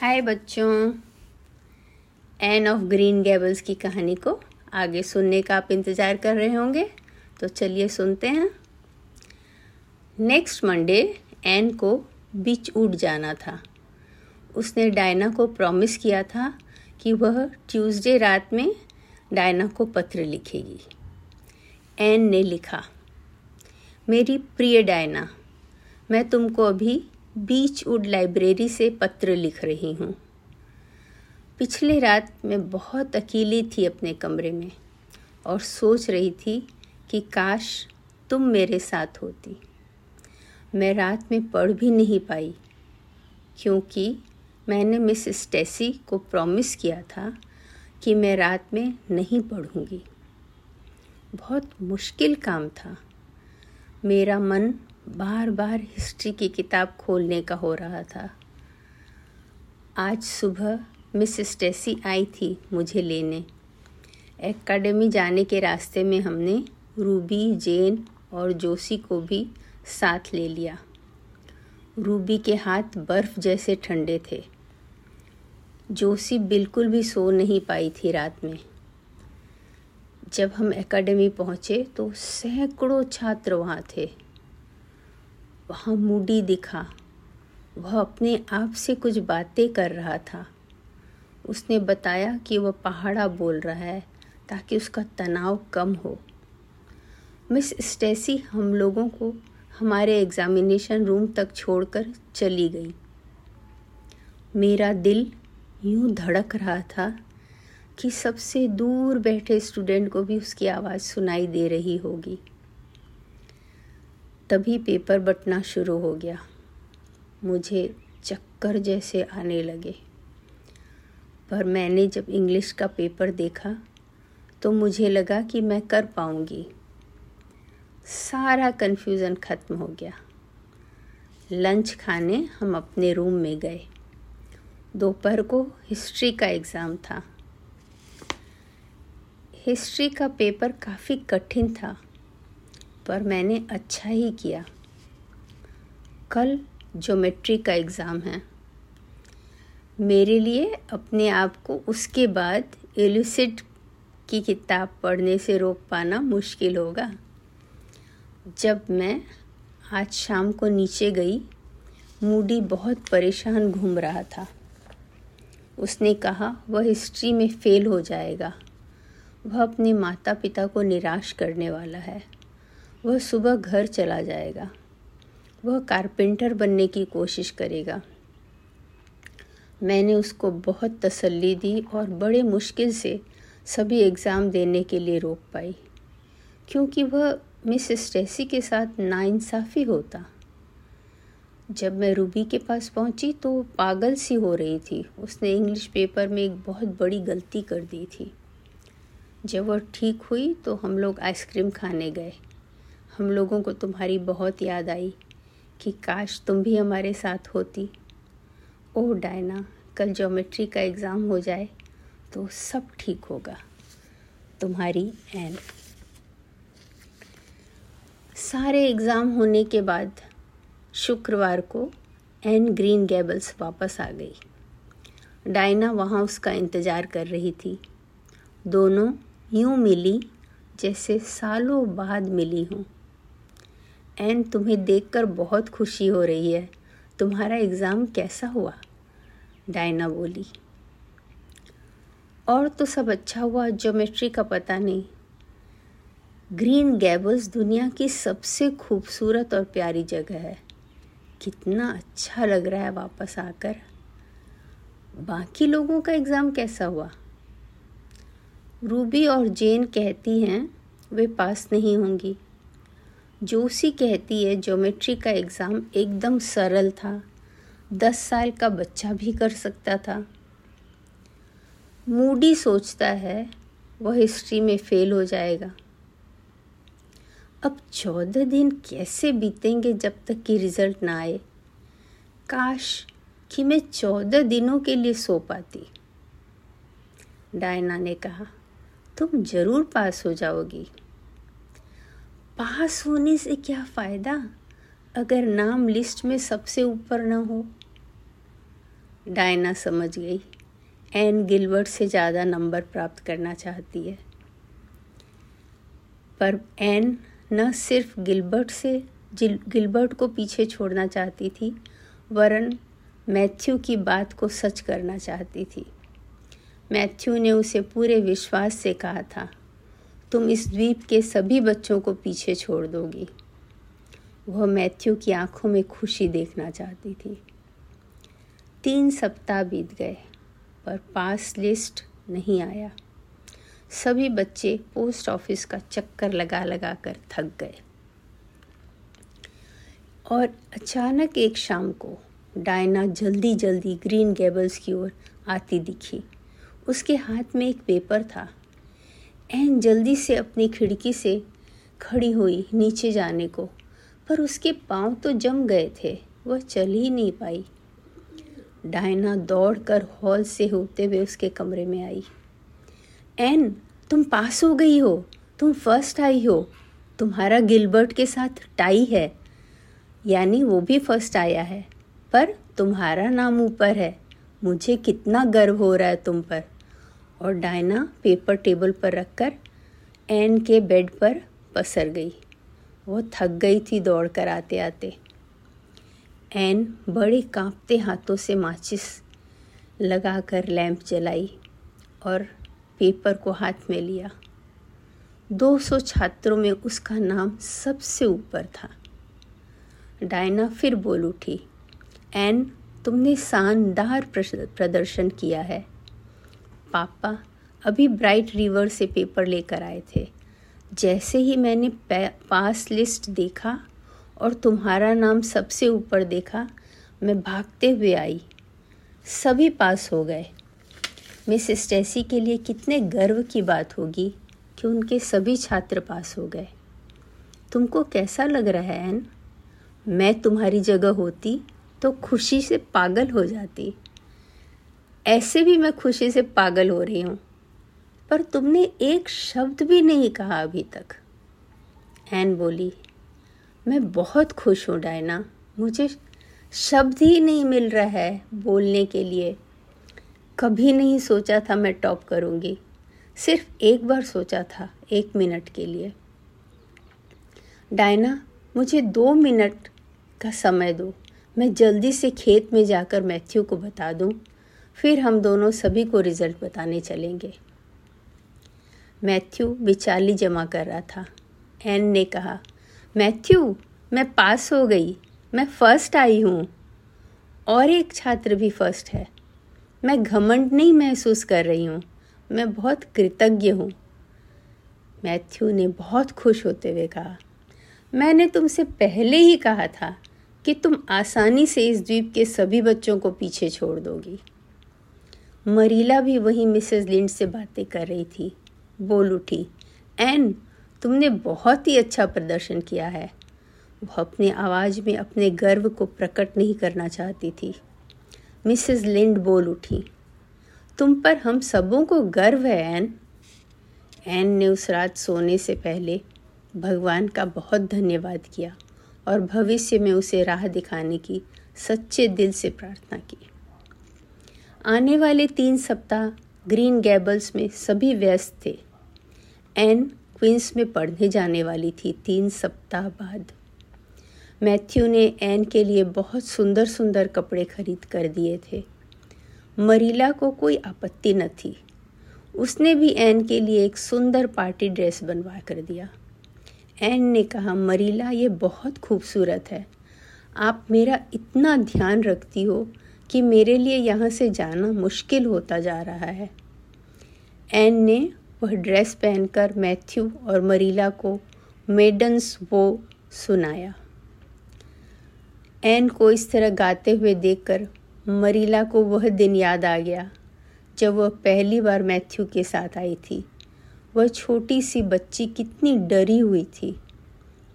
हाय बच्चों। N of green gables की कहानी को आगे सुनने का आप इंतज़ार कर रहे होंगे तो चलिए सुनते हैं। नेक्स्ट मंडे एन को बीच उठ जाना था। उसने डायना को प्रॉमिस किया था कि वह ट्यूसडे रात में डायना को पत्र लिखेगी। एन ने लिखा, मेरी प्रिय डायना मैं तुमको अभी बीच वुड लाइब्रेरी से पत्र लिख रही हूँ। पिछले रात मैं बहुत अकेली थी अपने कमरे में और सोच रही थी कि काश तुम मेरे साथ होती। मैं रात में पढ़ भी नहीं पाई, क्योंकि मैंने मिस स्टेसी को प्रॉमिस किया था कि मैं रात में नहीं पढ़ूँगी। बहुत मुश्किल काम था। मेरा मन बार बार हिस्ट्री की किताब खोलने का हो रहा था। आज सुबह मिस स्टेसी आई थी मुझे लेने। एकेडमी जाने के रास्ते में हमने रूबी, जेन और जोशी को भी साथ ले लिया। रूबी के हाथ बर्फ़ जैसे ठंडे थे। जोशी बिल्कुल भी सो नहीं पाई थी रात में। जब हम एकेडमी पहुँचे तो सैकड़ों छात्र वहाँ थे। वहाँ मूडी दिखा। वह अपने आप से कुछ बातें कर रहा था। उसने बताया कि वह पहाड़ा बोल रहा है ताकि उसका तनाव कम हो। मिस स्टेसी हम लोगों को हमारे एग्ज़ामिनेशन रूम तक छोड़कर चली गई। मेरा दिल यूँ धड़क रहा था कि सबसे दूर बैठे स्टूडेंट को भी उसकी आवाज़ सुनाई दे रही होगी। तभी पेपर बटना शुरू हो गया। मुझे चक्कर जैसे आने लगे। पर मैंने जब इंग्लिश का पेपर देखा तो मुझे लगा कि मैं कर पाऊँगी। सारा कन्फ्यूज़न ख़त्म हो गया। लंच खाने हम अपने रूम में गए। दोपहर को हिस्ट्री का एग्ज़ाम था। हिस्ट्री का पेपर काफ़ी कठिन था। पर मैंने अच्छा ही किया। कल ज्योमेट्री का एग्ज़ाम है। मेरे लिए अपने आप को उसके बाद एलिसिड की किताब पढ़ने से रोक पाना मुश्किल होगा। जब मैं आज शाम को नीचे गई, मूडी बहुत परेशान घूम रहा था। उसने कहा, वह हिस्ट्री में फ़ेल हो जाएगा। वह अपने माता पिता को निराश करने वाला है। वह सुबह घर चला जाएगा। वह कारपेंटर बनने की कोशिश करेगा। मैंने उसको बहुत तसल्ली दी और बड़े मुश्किल से सभी एग्ज़ाम देने के लिए रोक पाई, क्योंकि वह मिस स्टेसी के साथ नाइंसाफ़ी होता। जब मैं रूबी के पास पहुँची तो पागल सी हो रही थी। उसने इंग्लिश पेपर में एक बहुत बड़ी गलती कर दी थी। जब वह ठीक हुई तो हम लोग आइसक्रीम खाने गए। हम लोगों को तुम्हारी बहुत याद आई कि काश तुम भी हमारे साथ होती। ओह डायना, कल ज्योमेट्री का एग्ज़ाम हो जाए तो सब ठीक होगा। तुम्हारी एन। सारे एग्ज़ाम होने के बाद शुक्रवार को एन ग्रीन गैबल्स वापस आ गई। डायना वहाँ उसका इंतज़ार कर रही थी। दोनों यूँ मिली जैसे सालों बाद मिली हूँ। एंड तुम्हें देखकर बहुत खुशी हो रही है। तुम्हारा एग्ज़ाम कैसा हुआ? डायना बोली। और तो सब अच्छा हुआ ज्योमेट्री का पता नहीं। ग्रीन गैबल्स दुनिया की सबसे खूबसूरत और प्यारी जगह है। कितना अच्छा लग रहा है वापस आकर। बाकी लोगों का एग्ज़ाम कैसा हुआ? रूबी और जेन कहती हैं, वे पास नहीं होंगी। जोशी कहती है ज्योमेट्री का एग्ज़ाम एकदम सरल था। दस साल का बच्चा भी कर सकता था। मूडी सोचता है, वह हिस्ट्री में फेल हो जाएगा। अब चौदह दिन कैसे बीतेंगे जब तक कि रिज़ल्ट ना आए? काश कि मैं चौदह दिनों के लिए सो पाती। डायना ने कहा, तुम ज़रूर पास हो जाओगी। पास होने से क्या फ़ायदा? अगर नाम लिस्ट में सबसे ऊपर ना हो। डायना समझ गई। एन गिलबर्ट से ज़्यादा नंबर प्राप्त करना चाहती है। पर एन न सिर्फ़ गिलबर्ट से गिलबर्ट को पीछे छोड़ना चाहती थी, वरन मैथ्यू की बात को सच करना चाहती थी। मैथ्यू ने उसे पूरे विश्वास से कहा था। तुम इस द्वीप के सभी बच्चों को पीछे छोड़ दोगी। वह मैथ्यू की आँखों में खुशी देखना चाहती थी। तीन सप्ताह बीत गए, पर पास लिस्ट नहीं आया। सभी बच्चे पोस्ट ऑफ़िस का चक्कर लगा लगा कर थक गए। और अचानक एक शाम को डायना जल्दी जल्दी ग्रीन गेबल्स की ओर आती दिखी। उसके हाथ में एक पेपर था। एन जल्दी से अपनी खिड़की से खड़ी हुई नीचे जाने को, पर उसके पाँव तो जम गए थे, वह चल ही नहीं पाई। डायना दौड़कर हॉल से होते हुए उसके कमरे में आई। एन, तुम पास हो गई हो, तुम फ़र्स्ट आई हो, तुम्हारा गिलबर्ट के साथ टाई है। यानी वो भी फ़र्स्ट आया है, पर तुम्हारा नाम ऊपर है, मुझे कितना गर्व हो रहा है तुम पर। और डायना पेपर टेबल पर रखकर एन के बेड पर पसर गई। वो थक गई थी दौड़ कर आते आते। एन बड़े कांपते हाथों से माचिस लगाकर लैंप जलाई और पेपर को हाथ में लिया। 200 छात्रों में उसका नाम सबसे ऊपर था। डायना फिर बोल उठी, एन, तुमने शानदार प्रदर्शन किया है। पापा अभी ब्राइट रिवर से पेपर लेकर आए थे। जैसे ही मैंने पास लिस्ट देखा और तुम्हारा नाम सबसे ऊपर देखा, मैं भागते हुए आई। सभी पास हो गए। मिस स्टेसी के लिए कितने गर्व की बात होगी कि उनके सभी छात्र पास हो गए। तुमको कैसा लग रहा है, एन? मैं तुम्हारी जगह होती तो खुशी से पागल हो जाती। ऐसे भी मैं खुशी से पागल हो रही हूँ। पर तुमने एक शब्द भी नहीं कहा अभी तक। एन बोली मैं बहुत खुश हूँ डायना। मुझे शब्द ही नहीं मिल रहा है बोलने के लिए। कभी नहीं सोचा था मैं टॉप करूँगी। सिर्फ़ एक बार सोचा था एक मिनट के लिए। डायना मुझे दो मिनट का समय दो। मैं जल्दी से खेत में जाकर मैथ्यू को बता दूँ, फिर हम दोनों सभी को रिज़ल्ट बताने चलेंगे। मैथ्यू बिचाली जमा कर रहा था। एन ने कहा, मैथ्यू, मैं पास हो गई। मैं फ़र्स्ट आई हूँ। और एक छात्र भी फ़र्स्ट है। मैं घमंड नहीं महसूस कर रही हूँ। मैं बहुत कृतज्ञ हूँ। मैथ्यू ने बहुत खुश होते हुए कहा, मैंने तुमसे पहले ही कहा था कि तुम आसानी से इस द्वीप के सभी बच्चों को पीछे छोड़ दोगी। मरीला भी वही मिसेस लिंड से बातें कर रही थी। बोल उठी, एन, तुमने बहुत ही अच्छा प्रदर्शन किया है। वह अपने आवाज़ में अपने गर्व को प्रकट नहीं करना चाहती थी। मिसेस लिंड बोल उठी, तुम पर हम सबों को गर्व है, एन। एन ने उस रात सोने से पहले भगवान का बहुत धन्यवाद किया और भविष्य में उसे राह दिखाने की सच्चे दिल से प्रार्थना की। आने वाले तीन सप्ताह ग्रीन गैबल्स में सभी व्यस्त थे। एन क्वींस में पढ़ने जाने वाली थी तीन सप्ताह बाद। मैथ्यू ने एन के लिए बहुत सुंदर सुंदर कपड़े खरीद कर दिए थे। मरीला को कोई आपत्ति न थी। उसने भी एन के लिए एक सुंदर पार्टी ड्रेस बनवा कर दिया। एन ने कहा, मरीला, ये बहुत खूबसूरत है। आप मेरा इतना ध्यान रखती हो कि मेरे लिए यहाँ से जाना मुश्किल होता जा रहा है। एन ने वह ड्रेस पहनकर मैथ्यू और मरीला को मेडन्स वो सुनाया। एन को इस तरह गाते हुए देखकर मरीला को वह दिन याद आ गया, जब वह पहली बार मैथ्यू के साथ आई थी। वह छोटी सी बच्ची कितनी डरी हुई थी।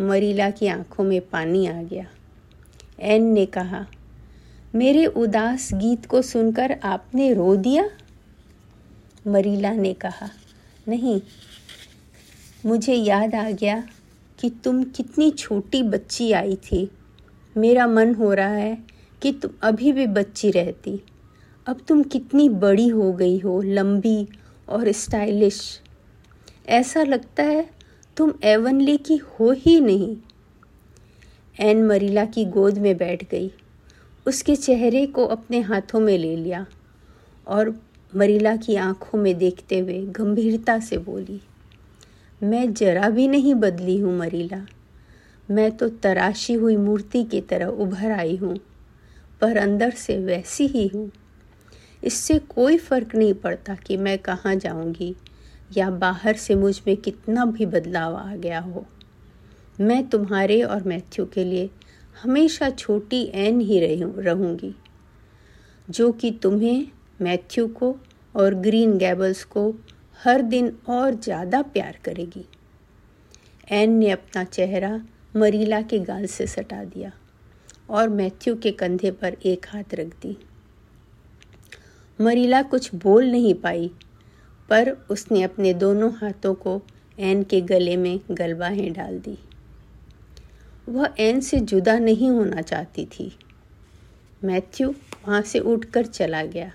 मरीला की आँखों में पानी आ गया। एन ने कहा मेरे उदास गीत को सुनकर आपने रो दिया? मरीला ने कहा, नहीं, मुझे याद आ गया कि तुम कितनी छोटी बच्ची आई थी। मेरा मन हो रहा है कि तुम अभी भी बच्ची रहती। अब तुम कितनी बड़ी हो गई हो, लंबी और स्टाइलिश। ऐसा लगता है तुम एवनली की हो ही नहीं। एन मरीला की गोद में बैठ गई। उसके चेहरे को अपने हाथों में ले लिया और मरीला की आँखों में देखते हुए गंभीरता से बोली, मैं जरा भी नहीं बदली हूँ मरीला। मैं तो तराशी हुई मूर्ति की तरह उभर आई हूँ, पर अंदर से वैसी ही हूँ। इससे कोई फ़र्क नहीं पड़ता कि मैं कहाँ जाऊँगी या बाहर से मुझमें कितना भी बदलाव आ गया हो। मैं तुम्हारे और मैथ्यू के लिए हमेशा छोटी एन ही रहूँगी, जो कि तुम्हें, मैथ्यू को और ग्रीन गैबल्स को हर दिन और ज़्यादा प्यार करेगी। एन ने अपना चेहरा मरीला के गाल से सटा दिया और मैथ्यू के कंधे पर एक हाथ रख दी। मरीला कुछ बोल नहीं पाई, पर उसने अपने दोनों हाथों को एन के गले में गलबाहें डाल दी। वह एन से जुदा नहीं होना चाहती थी। मैथ्यू वहाँ से उठकर चला गया।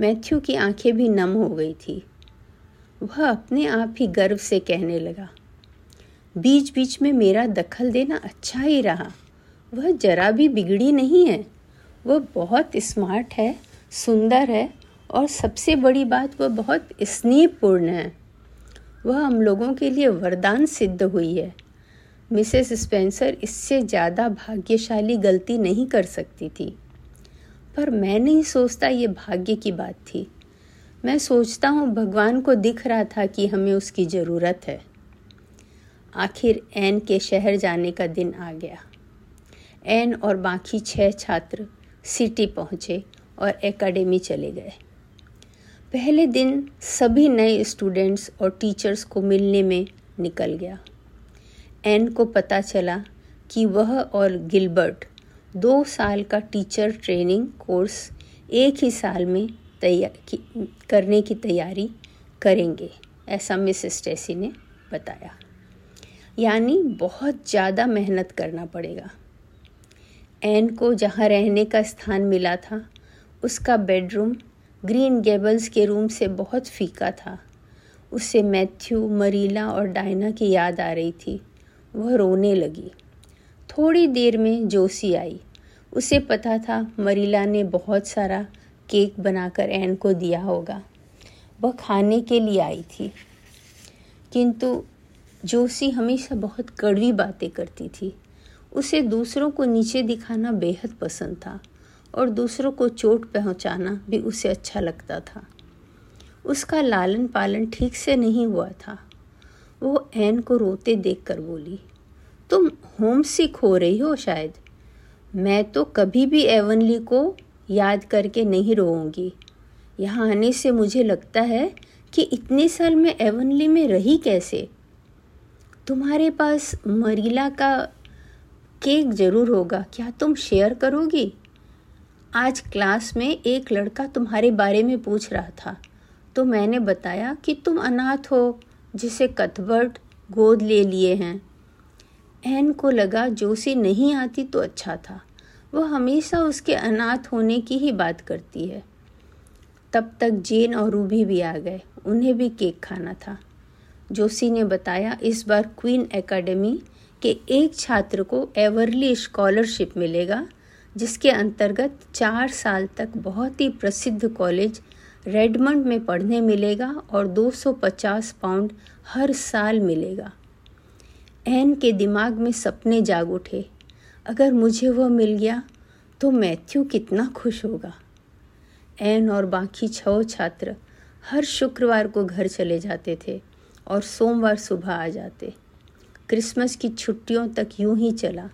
मैथ्यू की आँखें भी नम हो गई थी। वह अपने आप ही गर्व से कहने लगा बीच बीच में मेरा दखल देना अच्छा ही रहा। वह जरा भी बिगड़ी नहीं है। वह बहुत स्मार्ट है, सुंदर है और सबसे बड़ी बात, वह बहुत स्नेहपूर्ण है। वह हम लोगों के लिए वरदान सिद्ध हुई है। मिसेस स्पेंसर इससे ज़्यादा भाग्यशाली गलती नहीं कर सकती थी। पर मैं नहीं सोचता ये भाग्य की बात थी। मैं सोचता हूँ भगवान को दिख रहा था कि हमें उसकी ज़रूरत है। आखिर एन के शहर जाने का दिन आ गया। एन और बाकी छह छात्र सिटी पहुँचे और एकेडमी चले गए। पहले दिन सभी नए स्टूडेंट्स और टीचर्स को मिलने में निकल गया। एन को पता चला कि वह और गिलबर्ट दो साल का टीचर ट्रेनिंग कोर्स एक ही साल में तैयार करने की तैयारी करेंगे, ऐसा मिस स्टेसी ने बताया। यानी बहुत ज़्यादा मेहनत करना पड़ेगा। एन को जहाँ रहने का स्थान मिला था, उसका बेडरूम ग्रीन गेबल्स के रूम से बहुत फीका था। उससे मैथ्यू, मरीला और डायना की याद आ रही थी। वह रोने लगी। थोड़ी देर में जोशी आई। उसे पता था मरीला ने बहुत सारा केक बनाकर एन को दिया होगा। वह खाने के लिए आई थी। किंतु जोशी हमेशा बहुत कड़वी बातें करती थी। उसे दूसरों को नीचे दिखाना बेहद पसंद था और दूसरों को चोट पहुंचाना भी उसे अच्छा लगता था। उसका लालन पालन ठीक से नहीं हुआ था। वो एन को रोते देखकर बोली, तुम होम सिक हो रही हो शायद। मैं तो कभी भी एवनली को याद करके नहीं रोऊँगी। यहाँ आने से मुझे लगता है कि इतने साल में एवनली में रही कैसे? तुम्हारे पास मरीला का केक ज़रूर होगा। क्या तुम शेयर करोगी? आज क्लास में एक लड़का तुम्हारे बारे में पूछ रहा था। तो मैंने बताया कि तुम अनाथ हो। जिसे कथबर्ट गोद ले लिए हैं। एन को लगा जोशी नहीं आती तो अच्छा था। वह हमेशा उसके अनाथ होने की ही बात करती है। तब तक जेन और रूबी भी आ गए। उन्हें भी केक खाना था। जोशी ने बताया इस बार क्वीन एकेडमी के एक छात्र को एवरली स्कॉलरशिप मिलेगा, जिसके अंतर्गत चार साल तक बहुत ही प्रसिद्ध कॉलेज रेडमंड में पढ़ने मिलेगा और 250 पाउंड हर साल मिलेगा। एन के दिमाग में सपने जाग उठे। अगर मुझे वह मिल गया तो मैथ्यू कितना खुश होगा। एन और बाकी छः छात्र हर शुक्रवार को घर चले जाते थे और सोमवार सुबह आ जाते। क्रिसमस की छुट्टियों तक यूँ ही चला,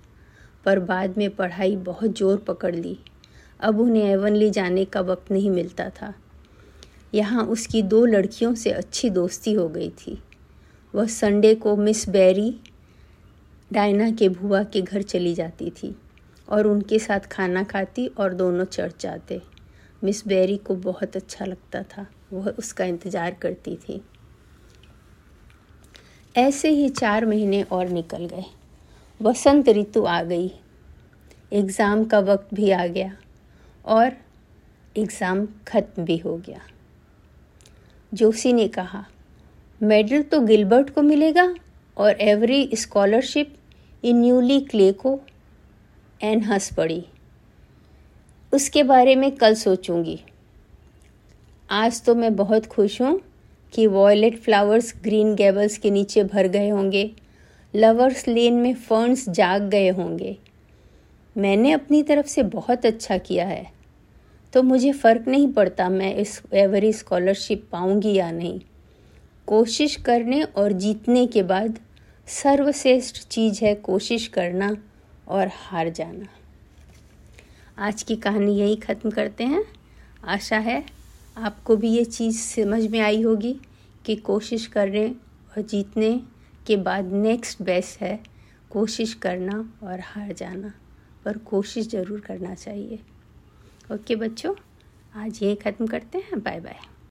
पर बाद में पढ़ाई बहुत ज़ोर पकड़ ली। अब उन्हें एवनली जाने का वक्त नहीं मिलता था। यहाँ उसकी दो लड़कियों से अच्छी दोस्ती हो गई थी। वह संडे को मिस बैरी, डायना के भुआ के घर चली जाती थी और उनके साथ खाना खाती और दोनों चर्च जाते। मिस बैरी को बहुत अच्छा लगता था। वह उसका इंतज़ार करती थी। ऐसे ही चार महीने और निकल गए। वसंत ऋतु आ गई। एग्ज़ाम का वक्त भी आ गया और एग्ज़ाम ख़त्म भी हो गया। जोशी ने कहा, मेडल तो गिलबर्ट को मिलेगा और एवरी स्कॉलरशिप इन न्यूली क्ले को एन हंस पड़ी। उसके बारे में कल सोचूँगी। आज तो मैं बहुत खुश हूँ कि वॉयलेट फ्लावर्स ग्रीन गैबल्स के नीचे भर गए होंगे। लवर्स लेन में फर्न्स जाग गए होंगे। मैंने अपनी तरफ़ से बहुत अच्छा किया है। तो मुझे फ़र्क नहीं पड़ता मैं इस एवरी स्कॉलरशिप पाऊँगी या नहीं। कोशिश करने और जीतने के बाद सर्वश्रेष्ठ चीज़ है कोशिश करना और हार जाना। आज की कहानी यही ख़त्म करते हैं। आशा है आपको भी ये चीज़ समझ में आई होगी कि कोशिश करने और जीतने के बाद नेक्स्ट बेस्ट है कोशिश करना और हार जाना, पर कोशिश ज़रूर करना चाहिए। ओके बच्चों आज यही ख़त्म करते हैं। Bye bye